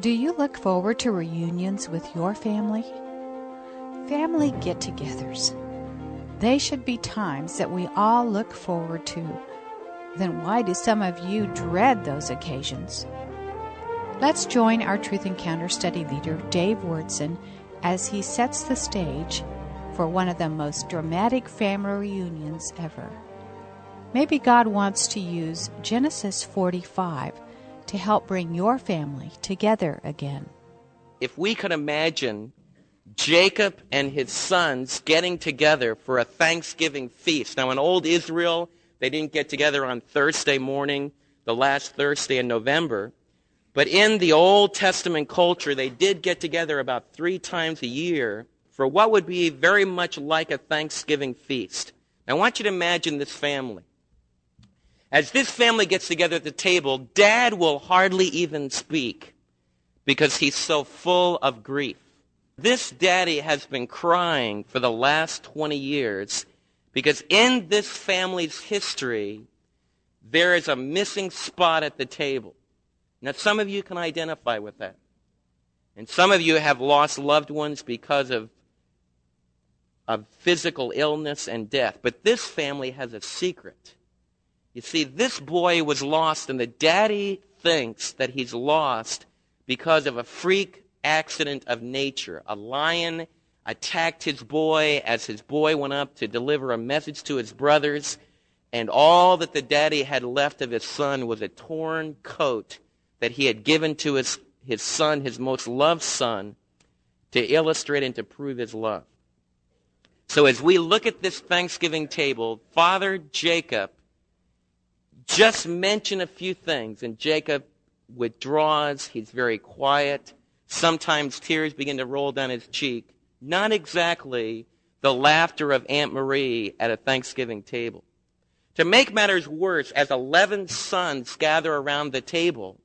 Do you look forward to reunions with your family? Family get togethers. They should be times that we all look forward to. Then why do some of you dread those occasions? Let's join our Truth Encounter study leader, Dave Wordson, as he sets the stage for one of the most dramatic family reunions ever. Maybe God wants to use Genesis 45 to help bring your family together again. If we could imagine Jacob and his sons getting together for a Thanksgiving feast. Now, in old Israel, they didn't get together on Thursday morning, the last Thursday in November. But in the Old Testament culture, they did get together about three times a year for what would be very much like a Thanksgiving feast. Now, I want you to imagine this family. As this family gets together at the table, dad will hardly even speak because he's so full of grief. This daddy has been crying for the last 20 years because in this family's history, there is a missing spot at the table. Now, some of you can identify with that. And some of you have lost loved ones because of, of physical illness and death. But this family has a secret. You see, this boy was lost, and the daddy thinks that he's lost because of a freak accident of nature. A lion attacked his boy as his boy went up to deliver a message to his brothers, and all that the daddy had left of his son was a torn coat that he had given to his, his son, his most loved son, to illustrate and to prove his love. So as we look at this Thanksgiving table, Father Jacob just mention a few things, and Jacob withdraws. He's very quiet. Sometimes tears begin to roll down his cheek. Not exactly the laughter of Aunt Marie at a Thanksgiving table. To make matters worse, as 11 sons gather around the table,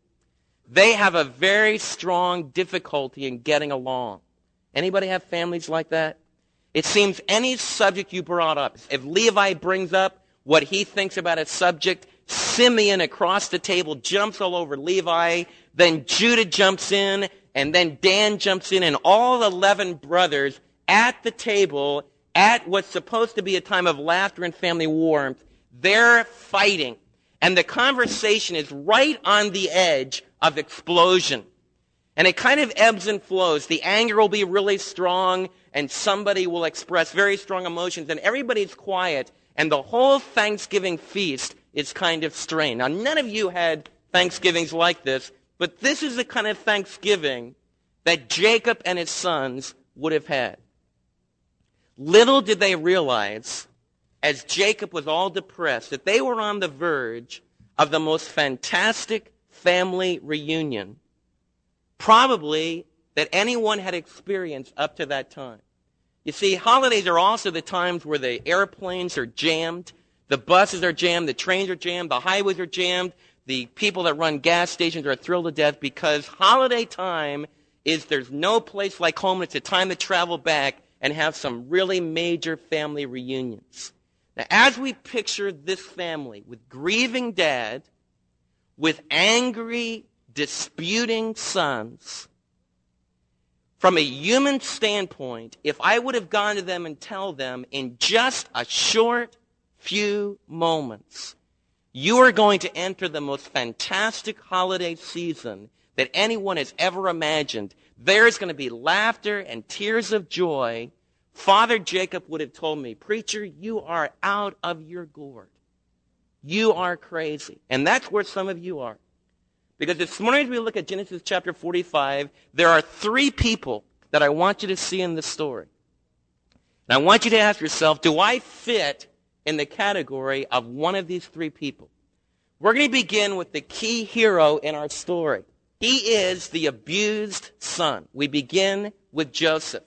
they have a very strong difficulty in getting along. Anybody have families like that? It seems any subject you brought up, if Levi brings up what he thinks about a subject, Simeon across the table jumps all over Levi. Then Judah jumps in, and then Dan jumps in, and all 11 brothers at the table at what's supposed to be a time of laughter and family warmth, they're fighting. And the conversation is right on the edge of explosion. And it kind of ebbs and flows. The anger will be really strong, and somebody will express very strong emotions, and everybody's quiet, and the whole Thanksgiving feast is kind of strained. Now, none of you had Thanksgivings like this, but this is the kind of Thanksgiving that Jacob and his sons would have had. Little did they realize, as Jacob was all depressed, that they were on the verge of the most fantastic family reunion, probably that anyone had experienced up to that time. You see, holidays are also the times where the airplanes are jammed the buses are jammed, the trains are jammed, the highways are jammed, the people that run gas stations are thrilled to death because holiday time is there's no place like home. It's a time to travel back and have some really major family reunions. Now, as we picture this family with grieving dad, with angry, disputing sons, from a human standpoint, if I would have gone to them and tell them in just a short few moments, you are going to enter the most fantastic holiday season that anyone has ever imagined. There's going to be laughter and tears of joy. Father Jacob would have told me, Preacher, you are out of your gourd. You are crazy. And that's where some of you are. Because this morning as we look at Genesis chapter 45, there are three people that I want you to see in the story. And I want you to ask yourself, do I fit in the category of one of these three people. We're going to begin with the key hero in our story. He is the abused son. We begin with Joseph.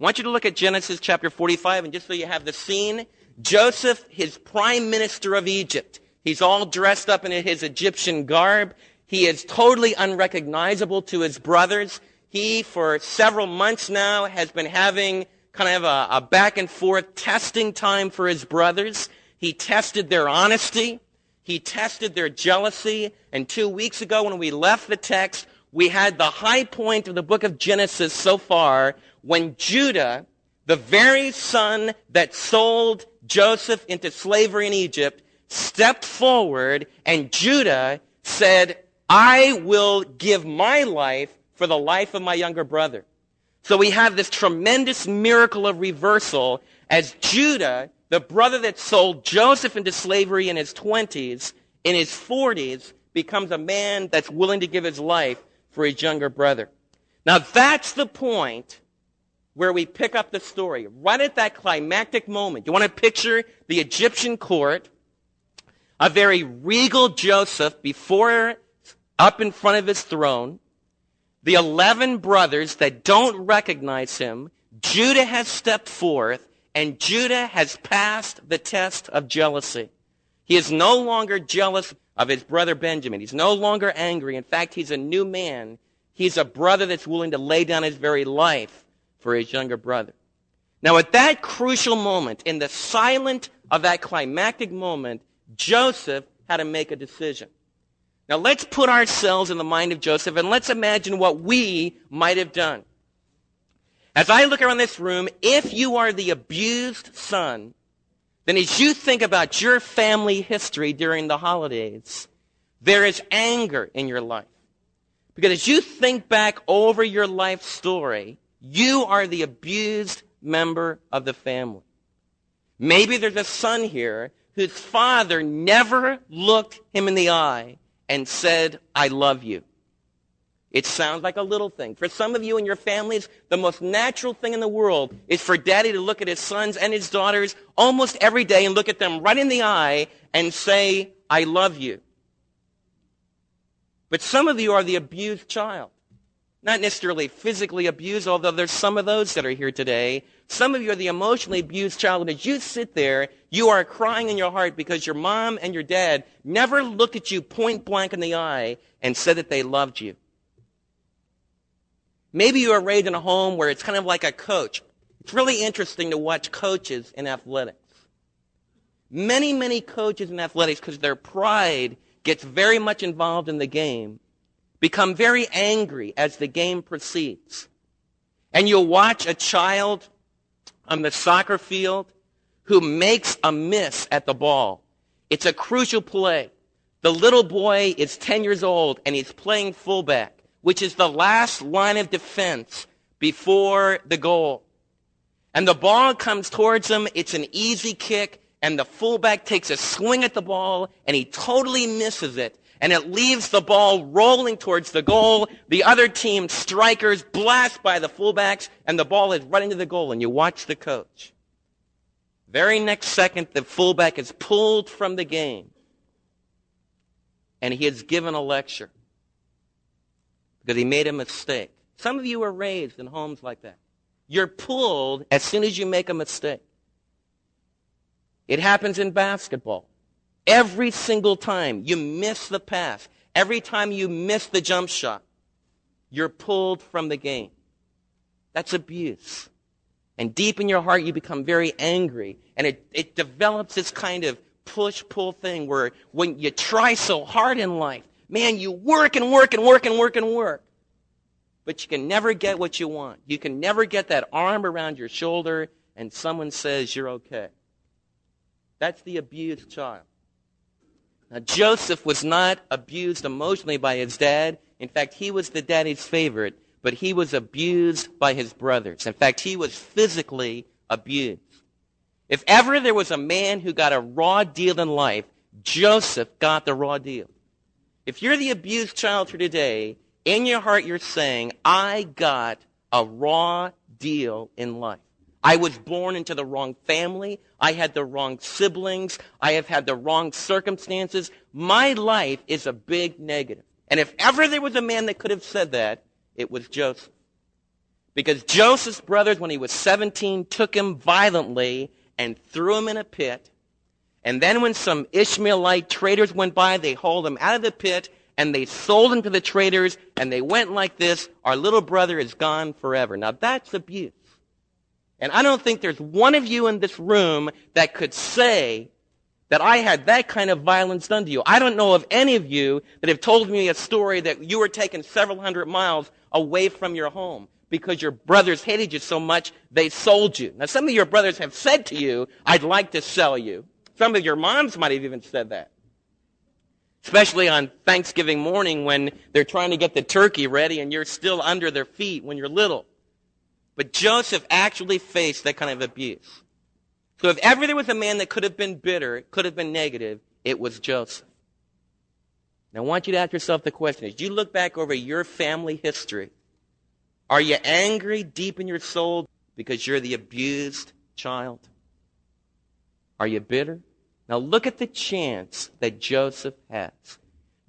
I want you to look at Genesis chapter 45, and just so you have the scene, Joseph, his prime minister of Egypt. He's all dressed up in his Egyptian garb. He is totally unrecognizable to his brothers. He, for several months now, has been having kind of a, a back and forth testing time for his brothers. He tested their honesty. He tested their jealousy. And two weeks ago when we left the text, we had the high point of the book of Genesis so far when Judah, the very son that sold Joseph into slavery in Egypt, stepped forward and Judah said, I will give my life for the life of my younger brother. So we have this tremendous miracle of reversal as Judah, the brother that sold Joseph into slavery in his 20s, in his 40s, becomes a man that's willing to give his life for his younger brother. Now that's the point where we pick up the story. Right at that climactic moment. You want to picture the Egyptian court, a very regal Joseph before, up in front of his throne, the 11 brothers that don't recognize him, Judah has stepped forth, and Judah has passed the test of jealousy. He is no longer jealous of his brother Benjamin. He's no longer angry. In fact, he's a new man. He's a brother that's willing to lay down his very life for his younger brother. Now, at that crucial moment, in the silent of that climactic moment, Joseph had to make a decision. Now, let's put ourselves in the mind of Joseph and let's imagine what we might have done. As I look around this room, if you are the abused son, then as you think about your family history during the holidays, there is anger in your life. Because as you think back over your life story, you are the abused member of the family. Maybe there's a son here whose father never looked him in the eye and said, I love you. It sounds like a little thing. For some of you and your families, the most natural thing in the world is for daddy to look at his sons and his daughters almost every day and look at them right in the eye and say, I love you. But some of you are the abused child. Not necessarily physically abused, although there's some of those that are here today. Some of you are the emotionally abused child, and as you sit there, you are crying in your heart because your mom and your dad never looked at you point blank in the eye and said that they loved you. Maybe you are raised in a home where it's kind of like a coach. It's really interesting to watch coaches in athletics. Many, many coaches in athletics, because their pride gets very much involved in the game, become very angry as the game proceeds. And you'll watch a child on the soccer field who makes a miss at the ball. It's a crucial play. The little boy is 10 years old and he's playing fullback which is the last line of defense before the goal. And the ball comes towards him. It's an easy kick. And the fullback takes a swing at the ball and he totally misses it. And it leaves the ball rolling towards the goal. The other team strikers blast by the fullbacks and the ball is running to the goal. And you watch the coach. Very next second, the fullback is pulled from the game. And he is given a lecture because he made a mistake. Some of you were raised in homes like that. You're pulled as soon as you make a mistake. It happens in basketball. Every single time you miss the pass, every time you miss the jump shot, you're pulled from the game. That's abuse. And deep in your heart, you become very angry. And it, it develops this kind of push pull thing where when you try so hard in life, Man, you work and work and work and work and work. But you can never get what you want. You can never get that arm around your shoulder and someone says you're okay. That's the abused child. Now, Joseph was not abused emotionally by his dad. In fact, he was the daddy's favorite, but he was abused by his brothers. In fact, he was physically abused. If ever there was a man who got a raw deal in life, Joseph got the raw deal. If you're the abused child here today, in your heart you're saying, I got a raw deal in life. I was born into the wrong family. I had the wrong siblings. I have had the wrong circumstances. My life is a big negative. And if ever there was a man that could have said that, it was Joseph. Because Joseph's brothers, when he was 17, took him violently and threw him in a pit and then when some Ishmaelite traders went by, they hauled him out of the pit and they sold him to the traders and they went like this, our little brother is gone forever. Now that's abuse. And I don't think there's one of you in this room that could say that I had that kind of violence done to you. I don't know of any of you that have told me a story that you were taken several hundred miles away from your home because your brothers hated you so much they sold you. Now some of your brothers have said to you, I'd like to sell you. Some of your moms might have even said that. Especially on Thanksgiving morning when they're trying to get the turkey ready and you're still under their feet when you're little. But Joseph actually faced that kind of abuse. So if ever there was a man that could have been bitter, could have been negative, it was Joseph. Now I want you to ask yourself the question, as you look back over your family history, are you angry deep in your soul because you're the abused child? Are you bitter? Now look at the chance that Joseph has.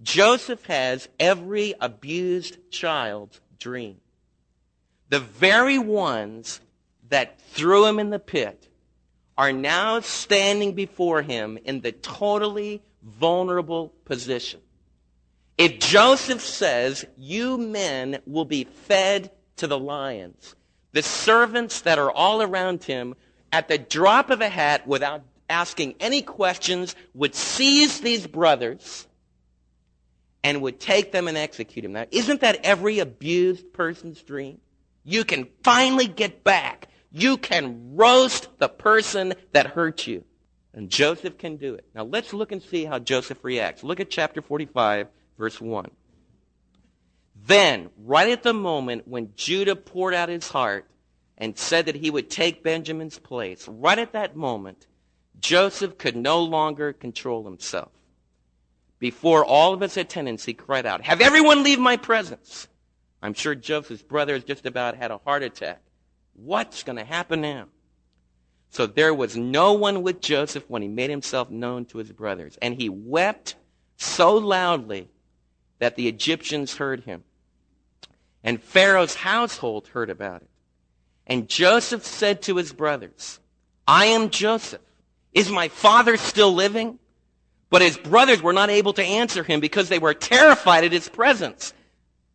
Joseph has every abused child's dream. The very ones that threw him in the pit are now standing before him in the totally vulnerable position. If Joseph says, you men will be fed to the lions, the servants that are all around him, at the drop of a hat, without asking any questions, would seize these brothers and would take them and execute them. Now, isn't that every abused person's dream? You can finally get back you can roast the person that hurt you. And Joseph can do it. Now let's look and see how Joseph reacts. Look at chapter 45, verse 1. Then, right at the moment when Judah poured out his heart and said that he would take Benjamin's place, right at that moment, Joseph could no longer control himself. Before all of his attendants, he cried out, Have everyone leave my presence. I'm sure Joseph's brothers just about had a heart attack. What's going to happen now? So there was no one with Joseph when he made himself known to his brothers. And he wept so loudly that the Egyptians heard him. And Pharaoh's household heard about it. And Joseph said to his brothers, I am Joseph. Is my father still living? But his brothers were not able to answer him because they were terrified at his presence.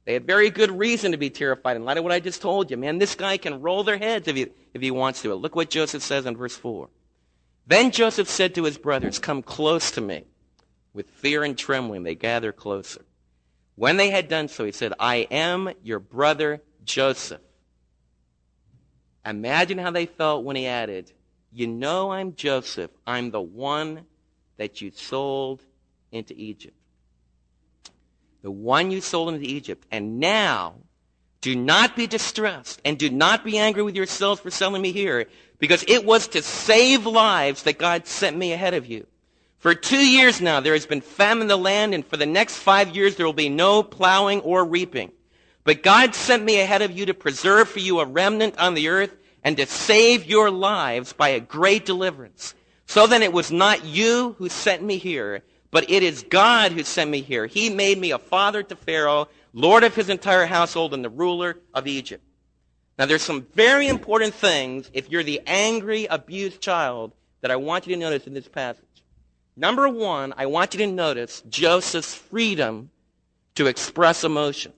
They had very good reason to be terrified in light of what I just told you. Man, this guy can roll their heads if he, if he wants to. Look what Joseph says in verse 4. Then Joseph said to his brothers, Come close to me. With fear and trembling, they gathered closer. When they had done so, he said, I am your brother Joseph. Imagine how they felt when he added, You know I'm Joseph. I'm the one that you sold into Egypt the one you sold into Egypt. And now, do not be distressed and do not be angry with yourselves for selling me here, because it was to save lives that God sent me ahead of you. For two years now, there has been famine in the land, and for the next five years, there will be no plowing or reaping. But God sent me ahead of you to preserve for you a remnant on the earth and to save your lives by a great deliverance. So then it was not you who sent me here, but it is God who sent me here. He made me a father to Pharaoh, lord of his entire household, and the ruler of Egypt. Now there's some very important things if you're the angry, abused child that I want you to notice in this passage. Number one, I want you to notice Joseph's freedom to express emotion.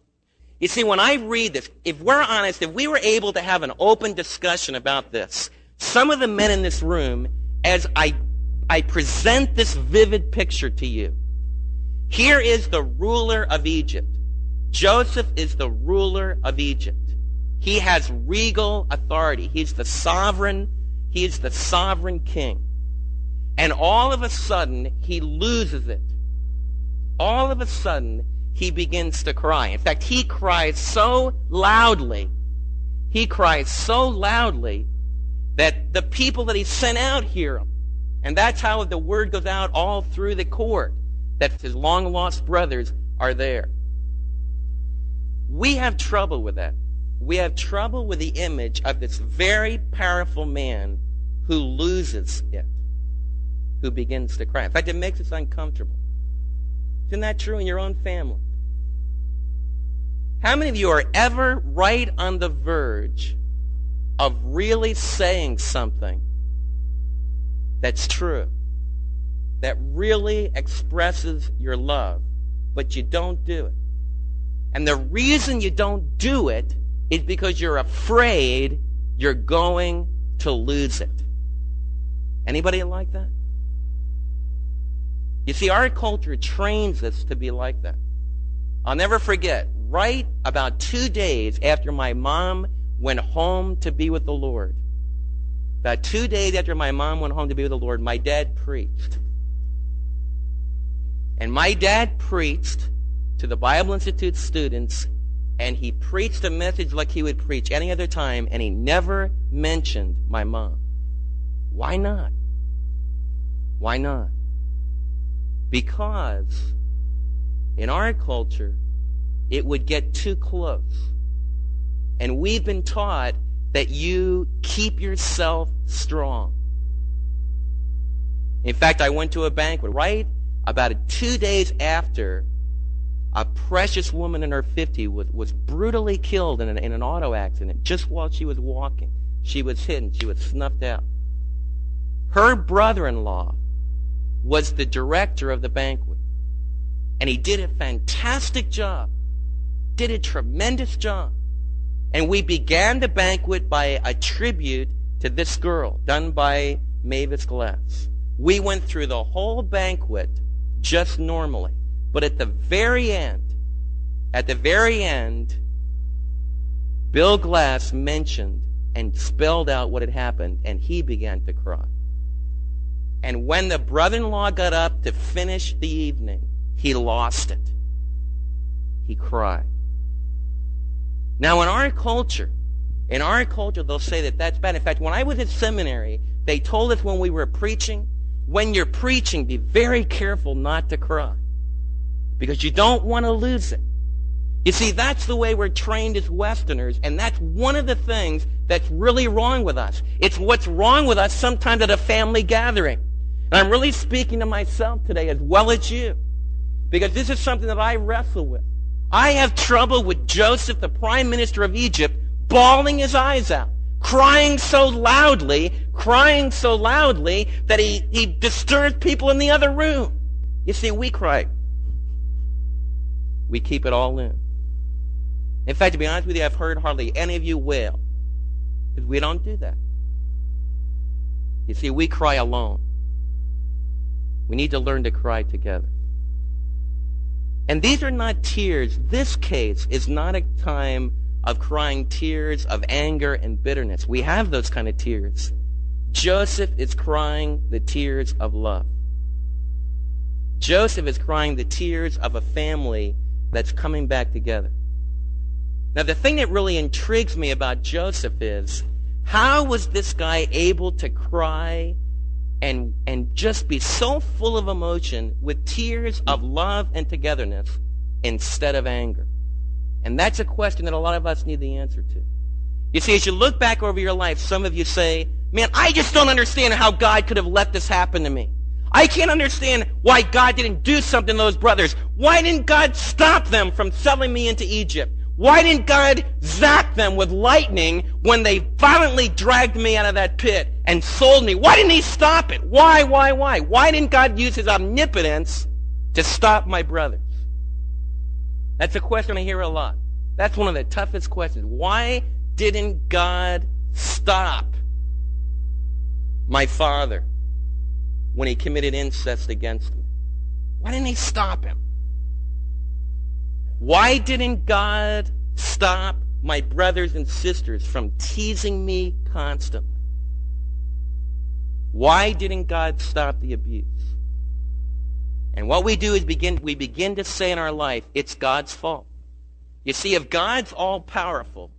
You see, when I read this, if we're honest, if we were able to have an open discussion about this, some of the men in this room, as I I present this vivid picture to you. Here is the ruler of Egypt. Joseph is the ruler of Egypt. He has regal authority. He's the sovereign. He is the sovereign king. And all of a sudden, he loses it. All of a sudden, he begins to cry. In fact, he cries so loudly, he cries so loudly that the people that he sent out hear him. And that's how the word goes out all through the court that his long lost brothers are there. We have trouble with that. We have trouble with the image of this very powerful man who loses it, who begins to cry. In fact, it makes us uncomfortable. Isn't that true in your own family? How many of you are ever right on the verge of really saying something that's true, that really expresses your love, but you don't do it. And the reason you don't do it is because you're afraid you're going to lose it. Anybody like that? You see, our culture trains us to be like that. I'll never forget, right about two days after my mom went home to be with the Lord, about two days after my mom went home to be with the Lord, my dad preached. And my dad preached to the Bible Institute students, and he preached a message like he would preach any other time, and he never mentioned my mom. Why not? Why not? Because in our culture, it would get too close. And we've been taught that you keep yourself strong. In fact, I went to a banquet right about two days after a precious woman in her 50s was, was brutally killed in an, in an auto accident just while she was walking. She was hidden. She was snuffed out. Her brother-in-law was the director of the banquet. And he did a fantastic job. Did a tremendous job. And we began the banquet by a tribute to this girl done by Mavis Glass. We went through the whole banquet just normally. But at the very end, at the very end, Bill Glass mentioned and spelled out what had happened, and he began to cry. And when the brother-in-law got up to finish the evening, he lost it. He cried. Now, in our culture, in our culture, they'll say that that's bad. In fact, when I was at seminary, they told us when we were preaching, when you're preaching, be very careful not to cry. Because you don't want to lose it. You see, that's the way we're trained as Westerners, and that's one of the things that's really wrong with us. It's what's wrong with us sometimes at a family gathering. And I'm really speaking to myself today as well as you. Because this is something that I wrestle with. I have trouble with Joseph, the prime minister of Egypt, bawling his eyes out, crying so loudly, crying so loudly that he, he disturbs people in the other room. You see, we cry. We keep it all in. In fact, to be honest with you, I've heard hardly any of you wail. Because we don't do that. You see, we cry alone. We need to learn to cry together. And these are not tears. This case is not a time of crying tears of anger and bitterness. We have those kind of tears. Joseph is crying the tears of love. Joseph is crying the tears of a family that's coming back together. Now, the thing that really intrigues me about Joseph is how was this guy able to cry and, and just be so full of emotion with tears of love and togetherness instead of anger? And that's a question that a lot of us need the answer to. You see, as you look back over your life, some of you say, man, I just don't understand how God could have let this happen to me. I can't understand why God didn't do something to those brothers. Why didn't God stop them from selling me into Egypt? Why didn't God zap them with lightning when they violently dragged me out of that pit and sold me? Why didn't he stop it? Why, why, why? Why didn't God use his omnipotence to stop my brothers? That's a question I hear a lot. That's one of the toughest questions. Why didn't God stop my father when he committed incest against me? Why didn't he stop him? Why didn't God stop my brothers and sisters from teasing me constantly? Why didn't God stop the abuse? And what we do is begin, we begin to say in our life, it's God's fault. You see, if God's all powerful,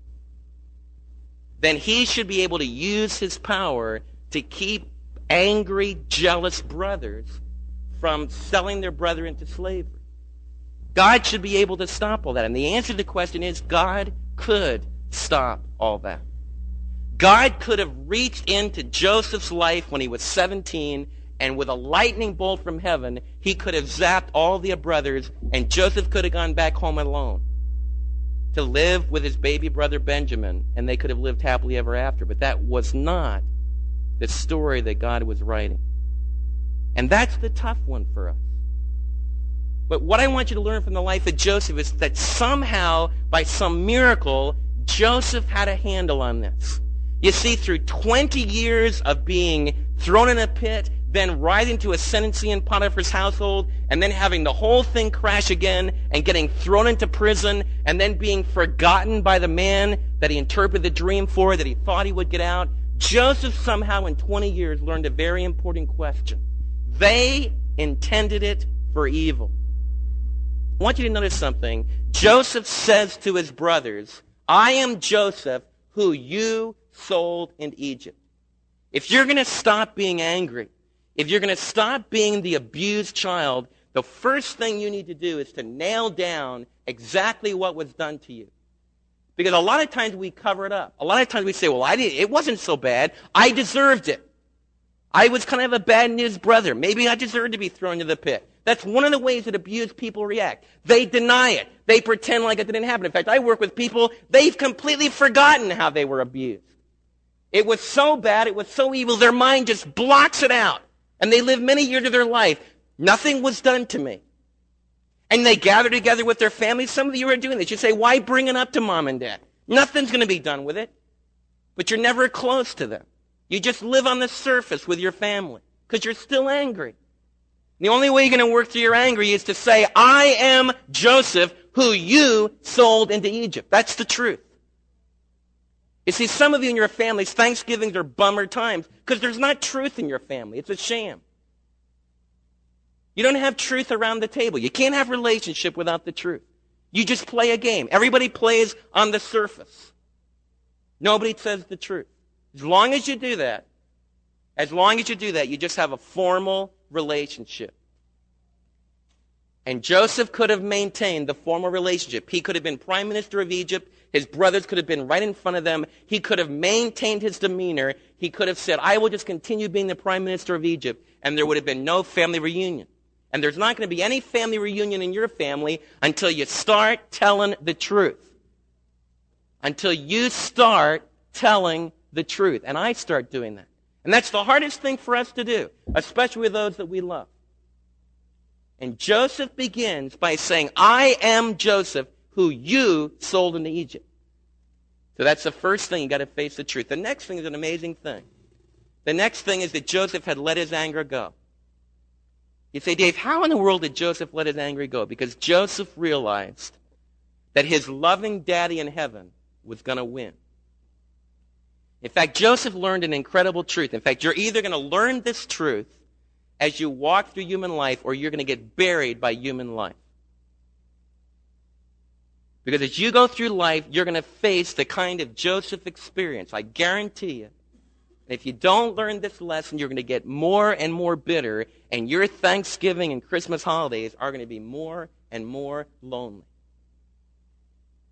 then he should be able to use his power to keep angry, jealous brothers from selling their brother into slavery. God should be able to stop all that. And the answer to the question is God could stop all that. God could have reached into Joseph's life when he was 17 and with a lightning bolt from heaven, he could have zapped all the brothers and Joseph could have gone back home alone to live with his baby brother Benjamin and they could have lived happily ever after. But that was not the story that God was writing. And that's the tough one for us. But what I want you to learn from the life of Joseph is that somehow, by some miracle, Joseph had a handle on this. You see, through 20 years of being thrown in a pit, then rising to ascendancy in Potiphar's household, and then having the whole thing crash again, and getting thrown into prison, and then being forgotten by the man that he interpreted the dream for, that he thought he would get out. Joseph somehow in 20 years learned a very important question. They intended it for evil. I want you to notice something. Joseph says to his brothers, I am Joseph who you sold in Egypt. If you're going to stop being angry, if you're going to stop being the abused child, the first thing you need to do is to nail down exactly what was done to you. Because a lot of times we cover it up. A lot of times we say, well, I didn't, it wasn't so bad. I deserved it. I was kind of a bad news brother. Maybe I deserved to be thrown into the pit. That's one of the ways that abused people react. They deny it. They pretend like it didn't happen. In fact, I work with people, they've completely forgotten how they were abused. It was so bad, it was so evil, their mind just blocks it out. And they live many years of their life. Nothing was done to me. And they gather together with their families. Some of you are doing this. You say, why bring it up to mom and dad? Nothing's going to be done with it. But you're never close to them. You just live on the surface with your family because you're still angry. The only way you're going to work through your anger is to say, I am Joseph who you sold into Egypt. That's the truth. You see, some of you in your families, Thanksgivings are bummer times because there's not truth in your family. It's a sham. You don't have truth around the table. You can't have relationship without the truth. You just play a game. Everybody plays on the surface. Nobody says the truth. As long as you do that, as long as you do that, you just have a formal relationship. And Joseph could have maintained the formal relationship. He could have been prime minister of Egypt. His brothers could have been right in front of them. He could have maintained his demeanor. He could have said, I will just continue being the prime minister of Egypt. And there would have been no family reunion. And there's not going to be any family reunion in your family until you start telling the truth. Until you start telling the truth. And I start doing that. And that's the hardest thing for us to do, especially with those that we love. And Joseph begins by saying, I am Joseph who you sold into Egypt. So that's the first thing you got to face the truth. The next thing is an amazing thing. The next thing is that Joseph had let his anger go. You say, Dave, how in the world did Joseph let his anger go? Because Joseph realized that his loving daddy in heaven was going to win. In fact, Joseph learned an incredible truth. In fact, you're either going to learn this truth as you walk through human life or you're going to get buried by human life. Because as you go through life, you're going to face the kind of Joseph experience. I guarantee you. If you don't learn this lesson, you're going to get more and more bitter, and your Thanksgiving and Christmas holidays are going to be more and more lonely.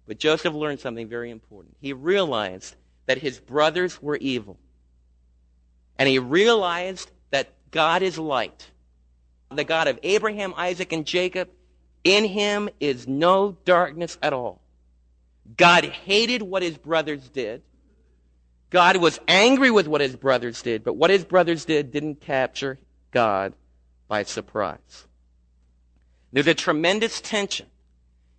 But Joseph learned something very important. He realized that his brothers were evil. And he realized that God is light. The God of Abraham, Isaac, and Jacob in him is no darkness at all. God hated what his brothers did. God was angry with what his brothers did, but what his brothers did didn't capture God by surprise. There's a tremendous tension.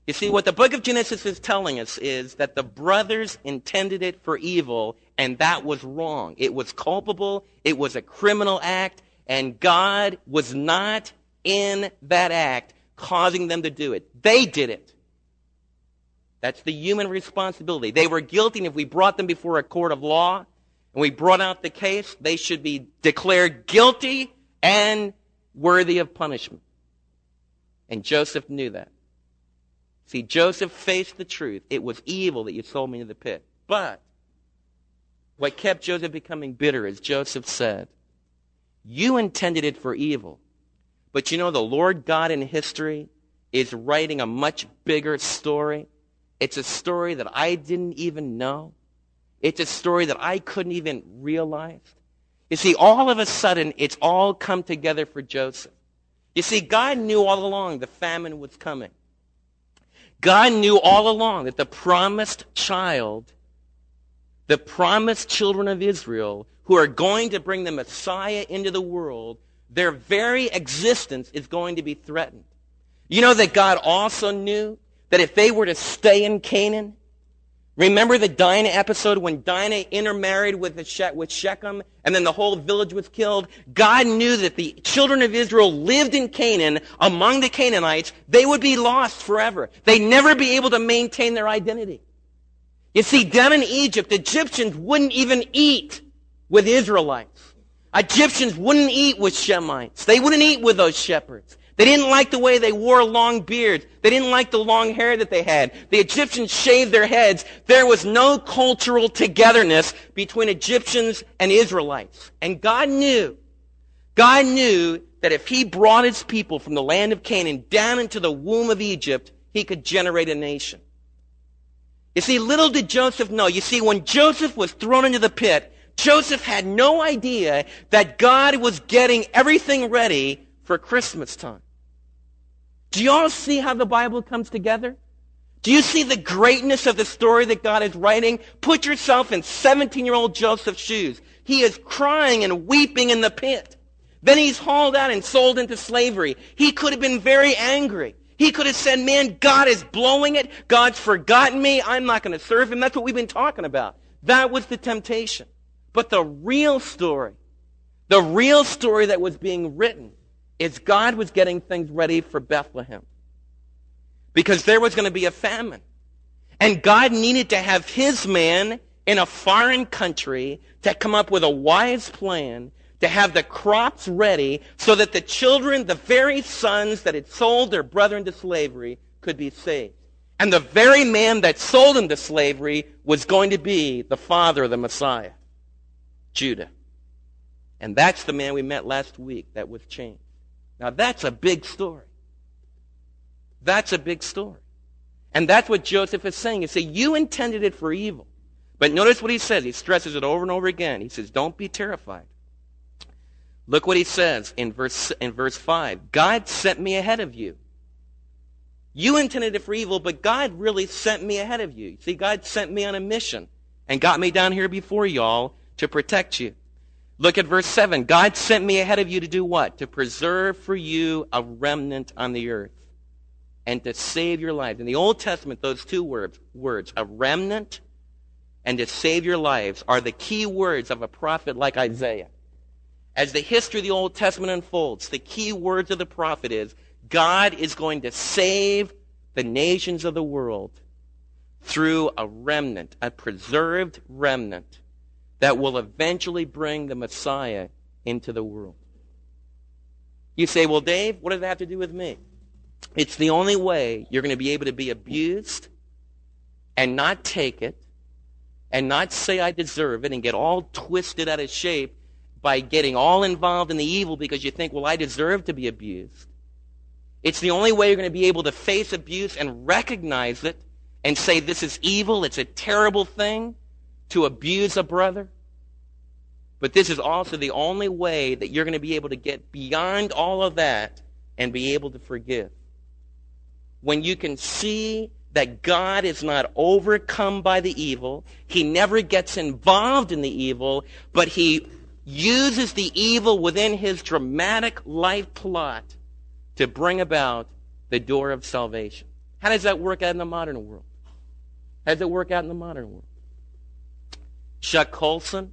You see, what the book of Genesis is telling us is that the brothers intended it for evil, and that was wrong. It was culpable, it was a criminal act, and God was not in that act causing them to do it. They did it. That's the human responsibility. They were guilty, and if we brought them before a court of law and we brought out the case, they should be declared guilty and worthy of punishment. And Joseph knew that. See, Joseph faced the truth. It was evil that you sold me into the pit. But what kept Joseph becoming bitter is Joseph said, You intended it for evil, but you know, the Lord God in history is writing a much bigger story. It's a story that I didn't even know. It's a story that I couldn't even realize. You see, all of a sudden, it's all come together for Joseph. You see, God knew all along the famine was coming. God knew all along that the promised child, the promised children of Israel, who are going to bring the Messiah into the world, their very existence is going to be threatened. You know that God also knew that if they were to stay in Canaan, Remember the Dinah episode when Dinah intermarried with, the with Shechem and then the whole village was killed? God knew that the children of Israel lived in Canaan among the Canaanites. They would be lost forever. They'd never be able to maintain their identity. You see, down in Egypt, Egyptians wouldn't even eat with Israelites. Egyptians wouldn't eat with Shemites. They wouldn't eat with those shepherds. They didn't like the way they wore long beards. They didn't like the long hair that they had. The Egyptians shaved their heads. There was no cultural togetherness between Egyptians and Israelites. And God knew, God knew that if he brought his people from the land of Canaan down into the womb of Egypt, he could generate a nation. You see, little did Joseph know. You see, when Joseph was thrown into the pit, Joseph had no idea that God was getting everything ready for Christmas time. Do you all see how the Bible comes together? Do you see the greatness of the story that God is writing? Put yourself in 17-year-old Joseph's shoes. He is crying and weeping in the pit. Then he's hauled out and sold into slavery. He could have been very angry. He could have said, man, God is blowing it. God's forgotten me. I'm not going to serve him. That's what we've been talking about. That was the temptation. But the real story, the real story that was being written is God was getting things ready for Bethlehem. Because there was going to be a famine. And God needed to have his man in a foreign country to come up with a wise plan to have the crops ready so that the children, the very sons that had sold their brother into slavery, could be saved. And the very man that sold him to slavery was going to be the father of the Messiah, Judah. And that's the man we met last week that was changed. Now that's a big story. That's a big story. And that's what Joseph is saying. He says, you intended it for evil. But notice what he says. He stresses it over and over again. He says, don't be terrified. Look what he says in verse, in verse 5. God sent me ahead of you. You intended it for evil, but God really sent me ahead of you. See, God sent me on a mission and got me down here before y'all to protect you. Look at verse 7. God sent me ahead of you to do what? To preserve for you a remnant on the earth and to save your lives. In the Old Testament, those two words, words, a remnant and to save your lives, are the key words of a prophet like Isaiah. As the history of the Old Testament unfolds, the key words of the prophet is God is going to save the nations of the world through a remnant, a preserved remnant that will eventually bring the Messiah into the world. You say, well, Dave, what does that have to do with me? It's the only way you're going to be able to be abused and not take it and not say I deserve it and get all twisted out of shape by getting all involved in the evil because you think, well, I deserve to be abused. It's the only way you're going to be able to face abuse and recognize it and say, this is evil, it's a terrible thing, to abuse a brother. But this is also the only way that you're going to be able to get beyond all of that and be able to forgive. When you can see that God is not overcome by the evil, He never gets involved in the evil, but He uses the evil within His dramatic life plot to bring about the door of salvation. How does that work out in the modern world? How does it work out in the modern world? Chuck Colson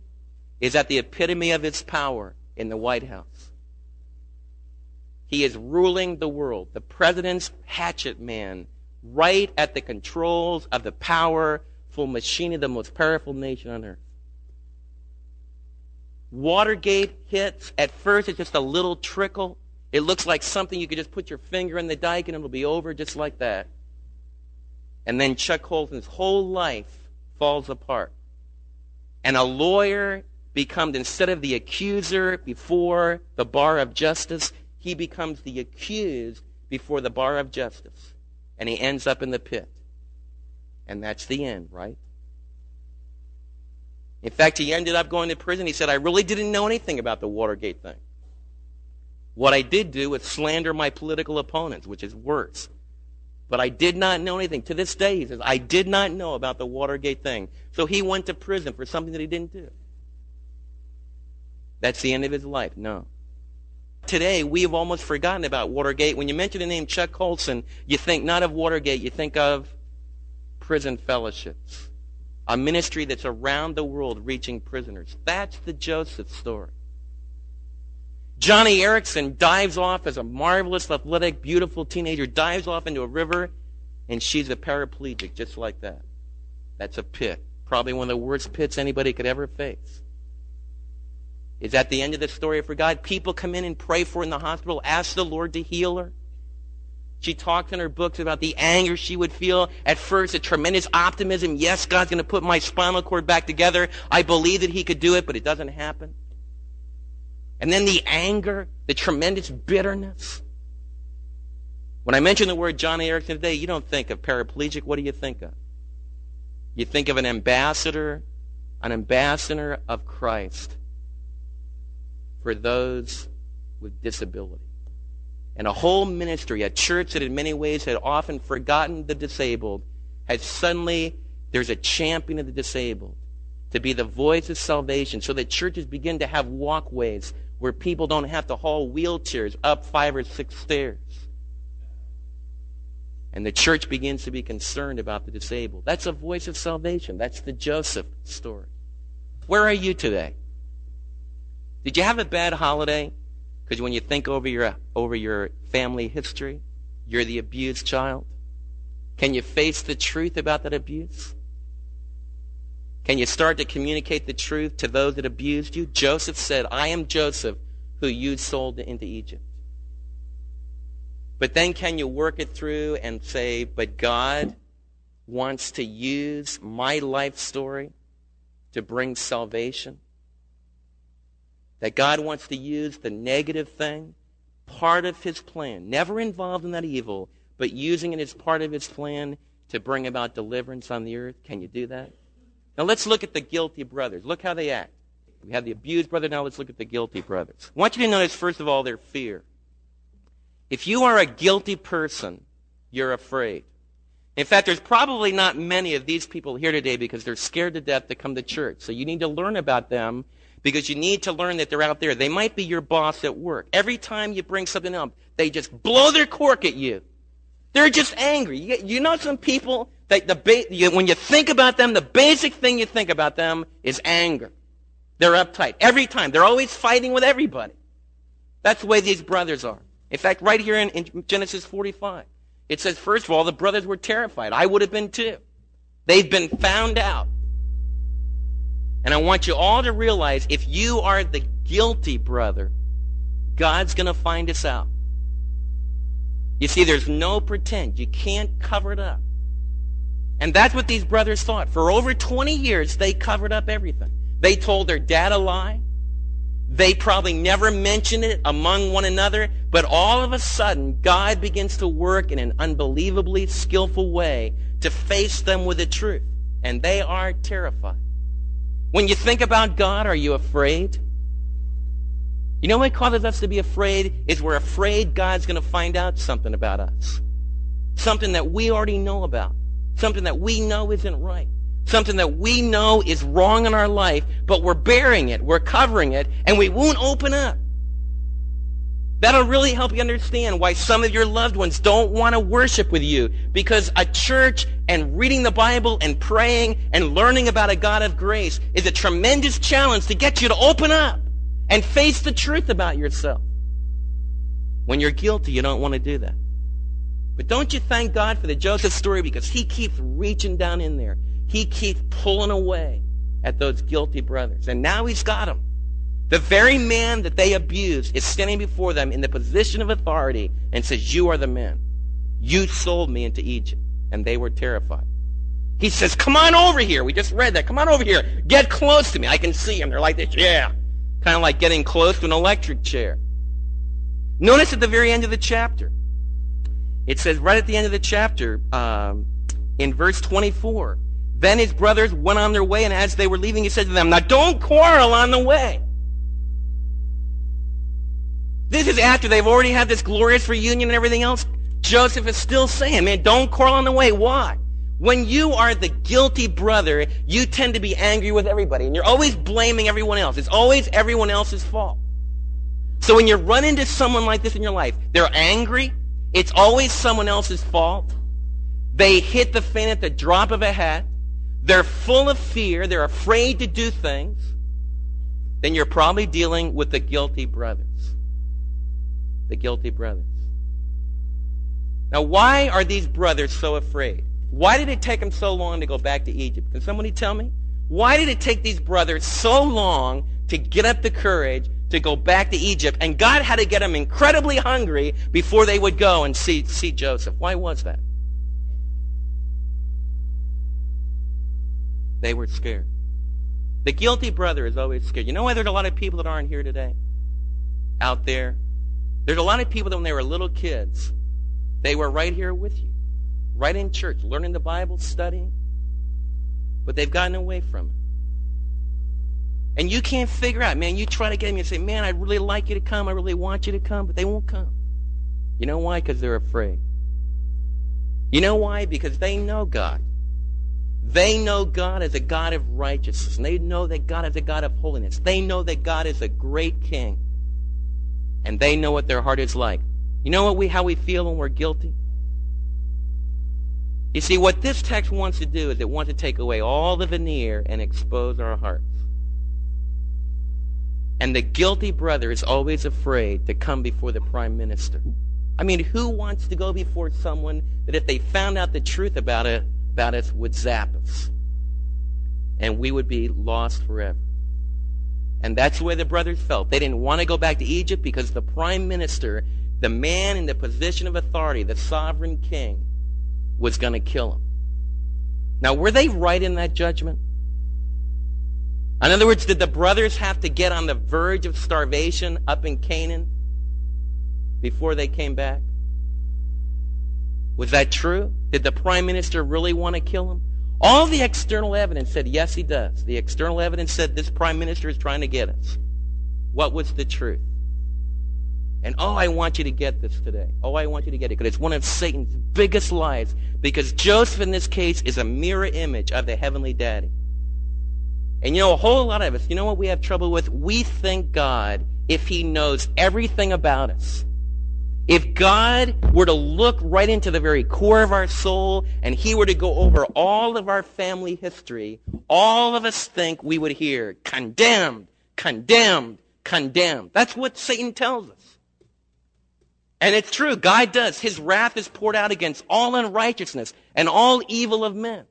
is at the epitome of its power in the White House. He is ruling the world, the president's hatchet man, right at the controls of the powerful machine of the most powerful nation on earth. Watergate hits. At first, it's just a little trickle. It looks like something you could just put your finger in the dike and it'll be over just like that. And then Chuck Colson's whole life falls apart and a lawyer becomes, instead of the accuser before the bar of justice, he becomes the accused before the bar of justice. And he ends up in the pit. And that's the end, right? In fact, he ended up going to prison. He said, I really didn't know anything about the Watergate thing. What I did do was slander my political opponents, which is worse. But I did not know anything. To this day, he says, I did not know about the Watergate thing. So he went to prison for something that he didn't do. That's the end of his life. No. Today, we have almost forgotten about Watergate. When you mention the name Chuck Colson, you think not of Watergate, you think of prison fellowships. a ministry that's around the world reaching prisoners. That's the Joseph story. Joni Eareckson dives off as a marvelous, athletic, beautiful teenager, dives off into a river, and she's a paraplegic just like that. That's a pit. Probably one of the worst pits anybody could ever face. Is that the end of the story for God? People come in and pray for her in the hospital, ask the Lord to heal her. She talks in her books about the anger she would feel at first, a tremendous optimism. Yes, God's going to put my spinal cord back together. I believe that He could do it, but it doesn't happen. And then the anger, the tremendous bitterness. When I mention the word Joni Eareckson today, you don't think of paraplegic. What do you think of? You think of an ambassador, an ambassador of Christ for those with disability. And a whole ministry, a church that in many ways had often forgotten the disabled, has suddenly, there's a champion of the disabled to be the voice of salvation so that churches begin to have walkways where people don't have to haul wheelchairs up five or six stairs. And the church begins to be concerned about the disabled. That's a voice of salvation. That's the Joseph story. Where are you today? Did you have a bad holiday? Because when you think over your, over your family history, you're the abused child. Can you face the truth about that abuse? Can you start to communicate the truth to those that abused you? Joseph said, I am Joseph who you sold into Egypt. But then can you work it through and say, but God wants to use my life story to bring salvation? That God wants to use the negative thing, part of his plan, never involved in that evil, but using it as part of his plan to bring about deliverance on the earth. Can you do that? Now let's look at the guilty brothers. Look how they act. We have the abused brother. Now let's look at the guilty brothers. I want you to notice, first of all, their fear. If you are a guilty person, you're afraid. In fact, there's probably not many of these people here today because they're scared to death to come to church. So you need to learn about them because you need to learn that they're out there. They might be your boss at work. Every time you bring something up, they just blow their cork at you. They're just angry. You, know some people that the ba- you, when you think about them, the basic thing you think about them is anger. They're uptight every time. They're always fighting with everybody. That's the way these brothers are. In fact, right here in, in Genesis 45, it says, first of all, the brothers were terrified. I would have been too. They've been found out. And I want you all to realize if you are the guilty brother, God's going to find us out. You see, there's no pretend. You can't cover it up. And that's what these brothers thought. For over 20 years, they covered up everything. They told their dad a lie. They probably never mentioned it among one another, but all of a sudden, God begins to work in an unbelievably skillful way to face them with the truth. And they are terrified. When you think about God, are you afraid? You know what causes us to be afraid is we're afraid God's going to find out something about us. Something that we already know about. Something that we know isn't right something that we know is wrong in our life, but we're bearing it, we're covering it, and we won't open up. That'll really help you understand why some of your loved ones don't want to worship with you because a church and reading the Bible and praying and learning about a God of grace is a tremendous challenge to get you to open up and face the truth about yourself. When you're guilty, you don't want to do that. But don't you thank God for the Joseph story because he keeps reaching down in there he keeps pulling away at those guilty brothers. And now he's got them. The very man that they abused is standing before them in the position of authority and says, You are the man. You sold me into Egypt. And they were terrified. He says, Come on over here. We just read that. Come on over here. Get close to me. I can see them. They're like this. Yeah. Kind of like getting close to an electric chair. Notice at the very end of the chapter, it says right at the end of the chapter, um, in verse 24, then his brothers went on their way, and as they were leaving, he said to them, Now don't quarrel on the way. This is after they've already had this glorious reunion and everything else. Joseph is still saying, Man, don't quarrel on the way. Why? When you are the guilty brother, you tend to be angry with everybody, and you're always blaming everyone else. It's always everyone else's fault. So when you run into someone like this in your life, they're angry. It's always someone else's fault. They hit the fan at the drop of a hat. they're full of fear, they're afraid to do things, then you're probably dealing with the guilty brothers. The guilty brothers. Now, why are these brothers so afraid? Why did it take them so long to go back to Egypt? Can somebody tell me? Why did it take these brothers so long to get up the courage to go back to Egypt? And God had to get them incredibly hungry before they would go and see, see Joseph. Why was that? They were scared. The guilty brother is always scared. You know why there's a lot of people that aren't here today? Out there. There's a lot of people that when they were little kids, they were right here with you. Right in church, learning the Bible, studying. But they've gotten away from it. And you can't figure out, man, you try to get them, and say, man, I'd really like you to come, I really want you to come, but they won't come. You know why? Because they're afraid. You know why? Because they know God. They know God as a God of righteousness. And they know that God is a God of holiness. They know that God is a great king. And they know what their heart is like. You know what we, how we feel when we're guilty? You see, what this text wants to do is it wants to take away all the veneer and expose our hearts. And the guilty brother is always afraid to come before the prime minister. I mean, who wants to go before someone that if they found out the truth about it, about us would zap us. And we would be lost forever. And that's the way the brothers felt. They didn't want to go back to Egypt because the prime minister, the man in the position of authority, the sovereign king, was going to kill them. Now, were they right in that judgment? In other words, did the brothers have to get on the verge of starvation up in Canaan before they came back? Was that true? Did the prime minister really want to kill him? All the external evidence said, yes, he does. The external evidence said this prime minister is trying to get us. What was the truth? And oh, I want you to get this today. Oh, I want you to get it because it's one of Satan's biggest lies. Because Joseph in this case is a mirror image of the heavenly daddy. And you know, a whole lot of us, you know what we have trouble with? We think God, if he knows everything about us, if God were to look right into the very core of our soul and he were to go over all of our family history, all of us think we would hear condemned, condemned, condemned. That's what Satan tells us. And it's true. God does. His wrath is poured out against all unrighteousness and all evil of men.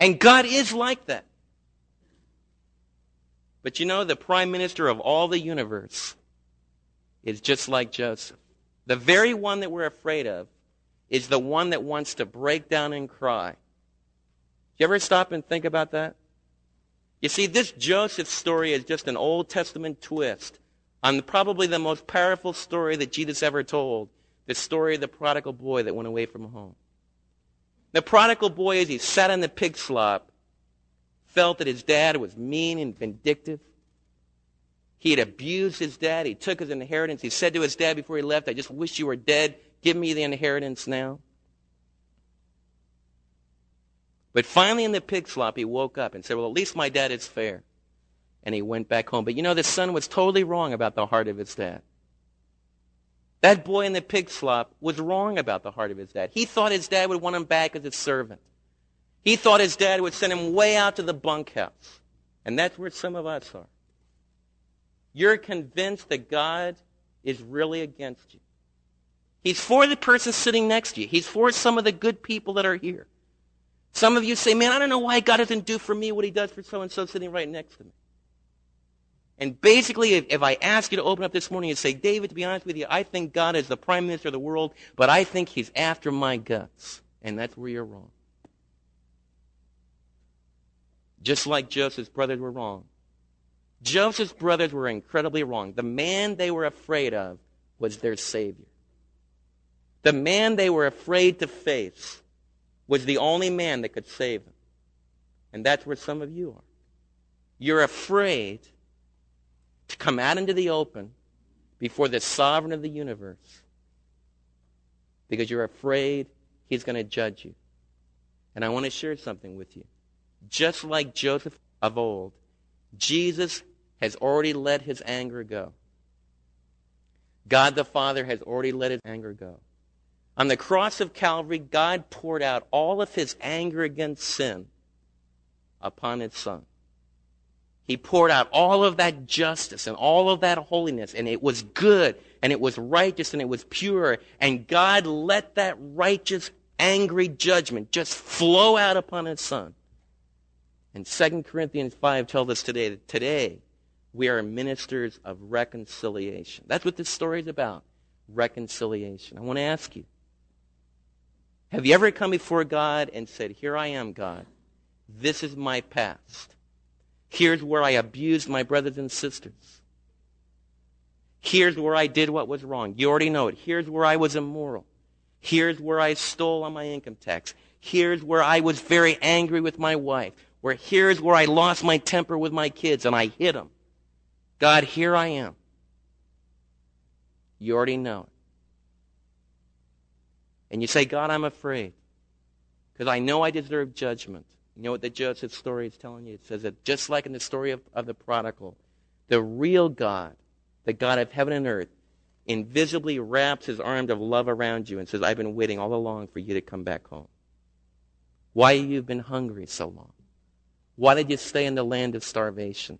And God is like that. But you know, the prime minister of all the universe is just like Joseph. The very one that we're afraid of is the one that wants to break down and cry. You ever stop and think about that? You see, this Joseph story is just an Old Testament twist on probably the most powerful story that Jesus ever told the story of the prodigal boy that went away from home. The prodigal boy, as he sat in the pig slop, felt that his dad was mean and vindictive. He had abused his dad. He took his inheritance. He said to his dad before he left, I just wish you were dead. Give me the inheritance now. But finally, in the pig slop, he woke up and said, Well, at least my dad is fair. And he went back home. But you know, the son was totally wrong about the heart of his dad. That boy in the pig slop was wrong about the heart of his dad. He thought his dad would want him back as a servant. He thought his dad would send him way out to the bunkhouse. And that's where some of us are. You're convinced that God is really against you. He's for the person sitting next to you. He's for some of the good people that are here. Some of you say, man, I don't know why God doesn't do for me what he does for so and so sitting right next to me. And basically, if, if, I ask you to open up this morning and say, David, to be honest with you, I think God is the prime minister of the world, but I think he's after my guts. And that's where you're wrong. Just like Joseph's brothers were wrong. Joseph's brothers were incredibly wrong. The man they were afraid of was their Savior. The man they were afraid to face was the only man that could save them. And that's where some of you are. You're afraid to come out into the open before the sovereign of the universe because you're afraid he's going to judge you. And I want to share something with you. Just like Joseph of old, Jesus has already let his anger go. God the Father has already let his anger go. On the cross of Calvary, God poured out all of his anger against sin upon his son. He poured out all of that justice and all of that holiness, and it was good, and it was righteous, and it was pure. And God let that righteous, angry judgment just flow out upon his son. And 2 Corinthians 5 tells us today that today we are ministers of reconciliation. That's what this story is about reconciliation. I want to ask you have you ever come before God and said, Here I am, God. This is my past. Here's where I abused my brothers and sisters. Here's where I did what was wrong. You already know it. Here's where I was immoral. Here's where I stole on my income tax. Here's where I was very angry with my wife. Where here's where I lost my temper with my kids and I hit them. God, here I am. You already know it. And you say, God, I'm afraid because I know I deserve judgment. You know what the Joseph story is telling you? It says that just like in the story of, of the prodigal, the real God, the God of heaven and earth, invisibly wraps his arms of love around you and says, I've been waiting all along for you to come back home. Why have you been hungry so long? Why did you stay in the land of starvation?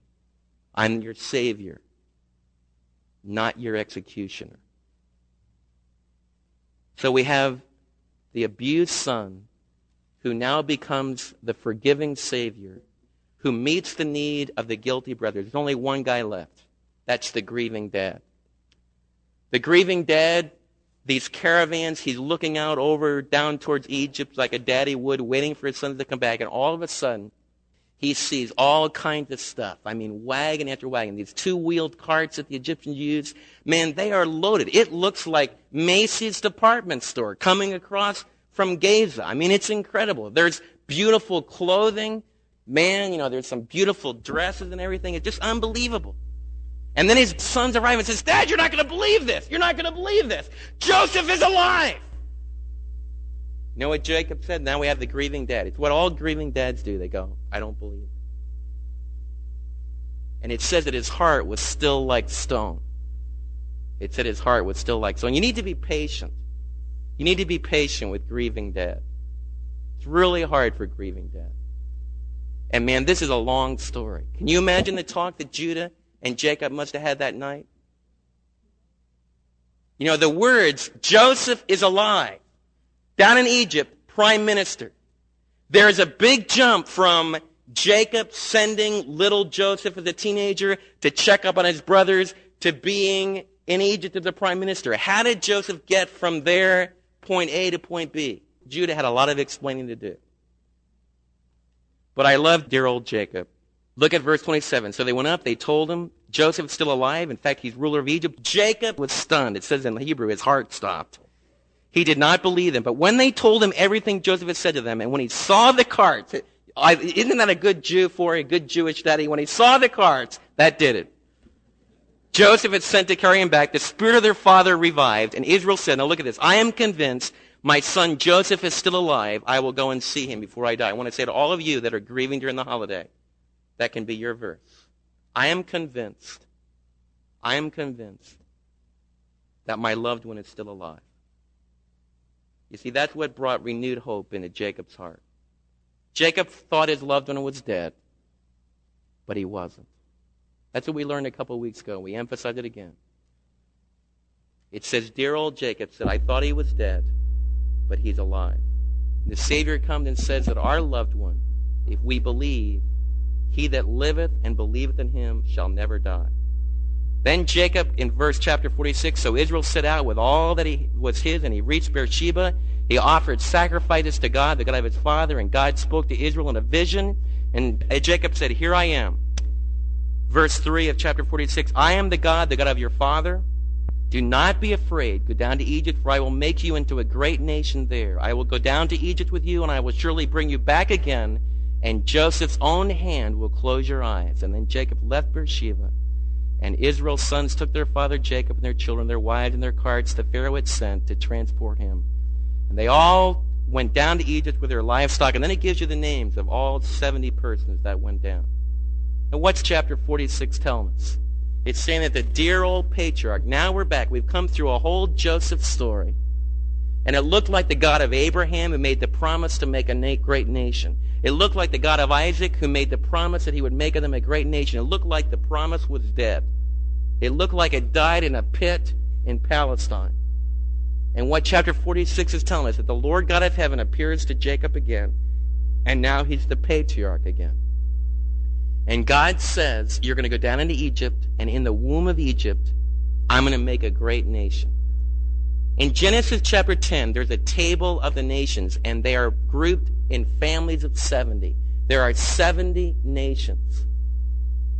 I'm your Savior, not your executioner. So we have the abused son who now becomes the forgiving Savior, who meets the need of the guilty brother. There's only one guy left. That's the grieving dad. The grieving dad, these caravans, he's looking out over down towards Egypt like a daddy would, waiting for his sons to come back. And all of a sudden, he sees all kinds of stuff. I mean, wagon after wagon. These two-wheeled carts that the Egyptians used, man, they are loaded. It looks like Macy's department store coming across from Gaza. I mean, it's incredible. There's beautiful clothing. Man, you know, there's some beautiful dresses and everything. It's just unbelievable. And then his sons arrive and says, Dad, you're not going to believe this. You're not going to believe this. Joseph is alive. You know what Jacob said? Now we have the grieving dad. It's what all grieving dads do. They go, I don't believe. And it says that his heart was still like stone. It said his heart was still like stone. You need to be patient. You need to be patient with grieving dad. It's really hard for grieving dad. And man, this is a long story. Can you imagine the talk that Judah and Jacob must have had that night? You know, the words, Joseph is alive, down in Egypt, prime minister. There's a big jump from Jacob sending little Joseph as a teenager to check up on his brothers to being in Egypt as the prime minister. How did Joseph get from there point A to point B. Judah had a lot of explaining to do. But I love dear old Jacob. Look at verse 27. So they went up, they told him, Joseph's still alive. In fact, he's ruler of Egypt. Jacob was stunned. It says in Hebrew, his heart stopped. He did not believe them. But when they told him everything Joseph had said to them, and when he saw the carts, isn't that a good Jew for a good Jewish daddy? When he saw the carts, that did it. Joseph had sent to carry him back. The spirit of their father revived, and Israel said, Now look at this. I am convinced my son Joseph is still alive. I will go and see him before I die. I want to say to all of you that are grieving during the holiday, that can be your verse. I am convinced, I am convinced that my loved one is still alive. You see, that's what brought renewed hope into Jacob's heart. Jacob thought his loved one was dead, but he wasn't. That's what we learned a couple of weeks ago. We emphasized it again. It says, Dear old Jacob said, I thought he was dead, but he's alive. And the Savior comes and says that our loved one, if we believe, he that liveth and believeth in him shall never die. Then Jacob, in verse chapter 46, so Israel set out with all that he was his, and he reached Beersheba. He offered sacrifices to God, the God of his father, and God spoke to Israel in a vision. And uh, Jacob said, Here I am verse 3 of chapter 46 I am the God, the God of your father. Do not be afraid. Go down to Egypt, for I will make you into a great nation there. I will go down to Egypt with you, and I will surely bring you back again, and Joseph's own hand will close your eyes. And then Jacob left Beersheba, and Israel's sons took their father Jacob and their children, their wives, and their carts that Pharaoh had sent to transport him. And they all went down to Egypt with their livestock. And then it gives you the names of all 70 persons that went down. And what's chapter 46 telling us? It's saying that the dear old patriarch, now we're back. We've come through a whole Joseph story. And it looked like the God of Abraham who made the promise to make a great nation. It looked like the God of Isaac who made the promise that he would make of them a great nation. It looked like the promise was dead. It looked like it died in a pit in Palestine. And what chapter 46 is telling us that the Lord God of heaven appears to Jacob again, and now he's the patriarch again. And God says, You're going to go down into Egypt, and in the womb of Egypt, I'm going to make a great nation. In Genesis chapter 10, there's a table of the nations, and they are grouped in families of 70. There are 70 nations.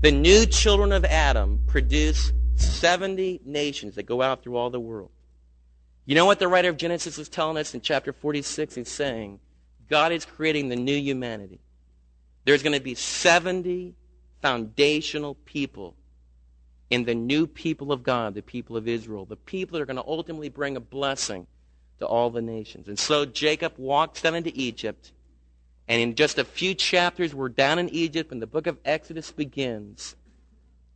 The new children of Adam produce 70 nations that go out through all the world. You know what the writer of Genesis is telling us in chapter 46? He's saying, God is creating the new humanity. There's going to be 70 foundational people in the new people of God, the people of Israel, the people that are going to ultimately bring a blessing to all the nations. And so Jacob walks down into Egypt, and in just a few chapters, we're down in Egypt, and the book of Exodus begins.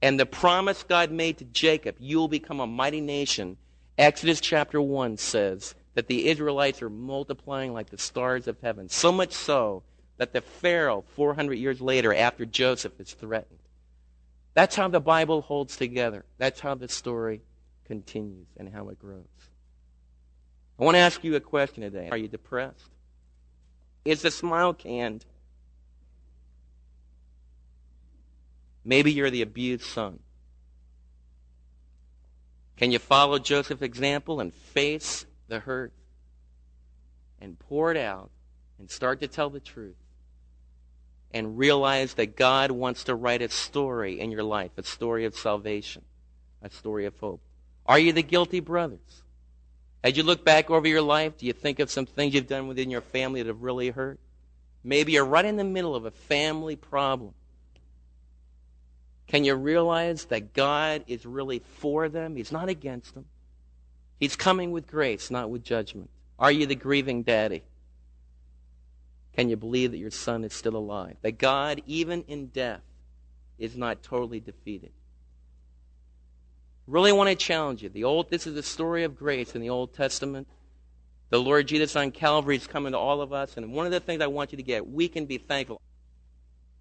And the promise God made to Jacob, you will become a mighty nation. Exodus chapter 1 says that the Israelites are multiplying like the stars of heaven. So much so that the Pharaoh, 400 years later, after Joseph, is threatened. That's how the Bible holds together. That's how the story continues and how it grows. I want to ask you a question today. Are you depressed? Is the smile canned? Maybe you're the abused son. Can you follow Joseph's example and face the hurt and pour it out and start to tell the truth and realize that God wants to write a story in your life, a story of salvation, a story of hope? Are you the guilty brothers? As you look back over your life, do you think of some things you've done within your family that have really hurt? Maybe you're right in the middle of a family problem can you realize that God is really for them? He's not against them. He's coming with grace, not with judgment. Are you the grieving daddy? Can you believe that your son is still alive? That God, even in death, is not totally defeated? Really want to challenge you. The old this is the story of grace in the Old Testament. The Lord Jesus on Calvary is coming to all of us, and one of the things I want you to get, we can be thankful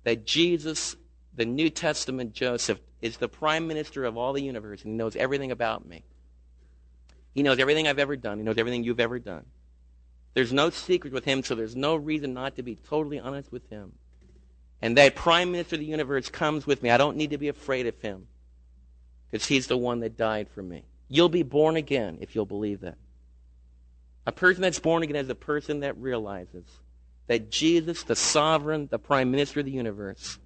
that Jesus the New Testament Joseph is the prime minister of all the universe and he knows everything about me. He knows everything I've ever done. He knows everything you've ever done. There's no secret with him, so there's no reason not to be totally honest with him. And that prime minister of the universe comes with me. I don't need to be afraid of him because he's the one that died for me. You'll be born again if you'll believe that. A person that's born again is a person that realizes that Jesus, the sovereign, the prime minister of the universe,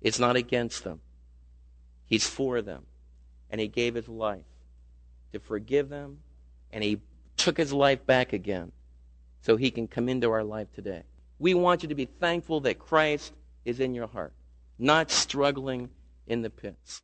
is not against them. He's for them. And he gave his life to forgive them, and he took his life back again so he can come into our life today. We want you to be thankful that Christ is in your heart, not struggling in the pits.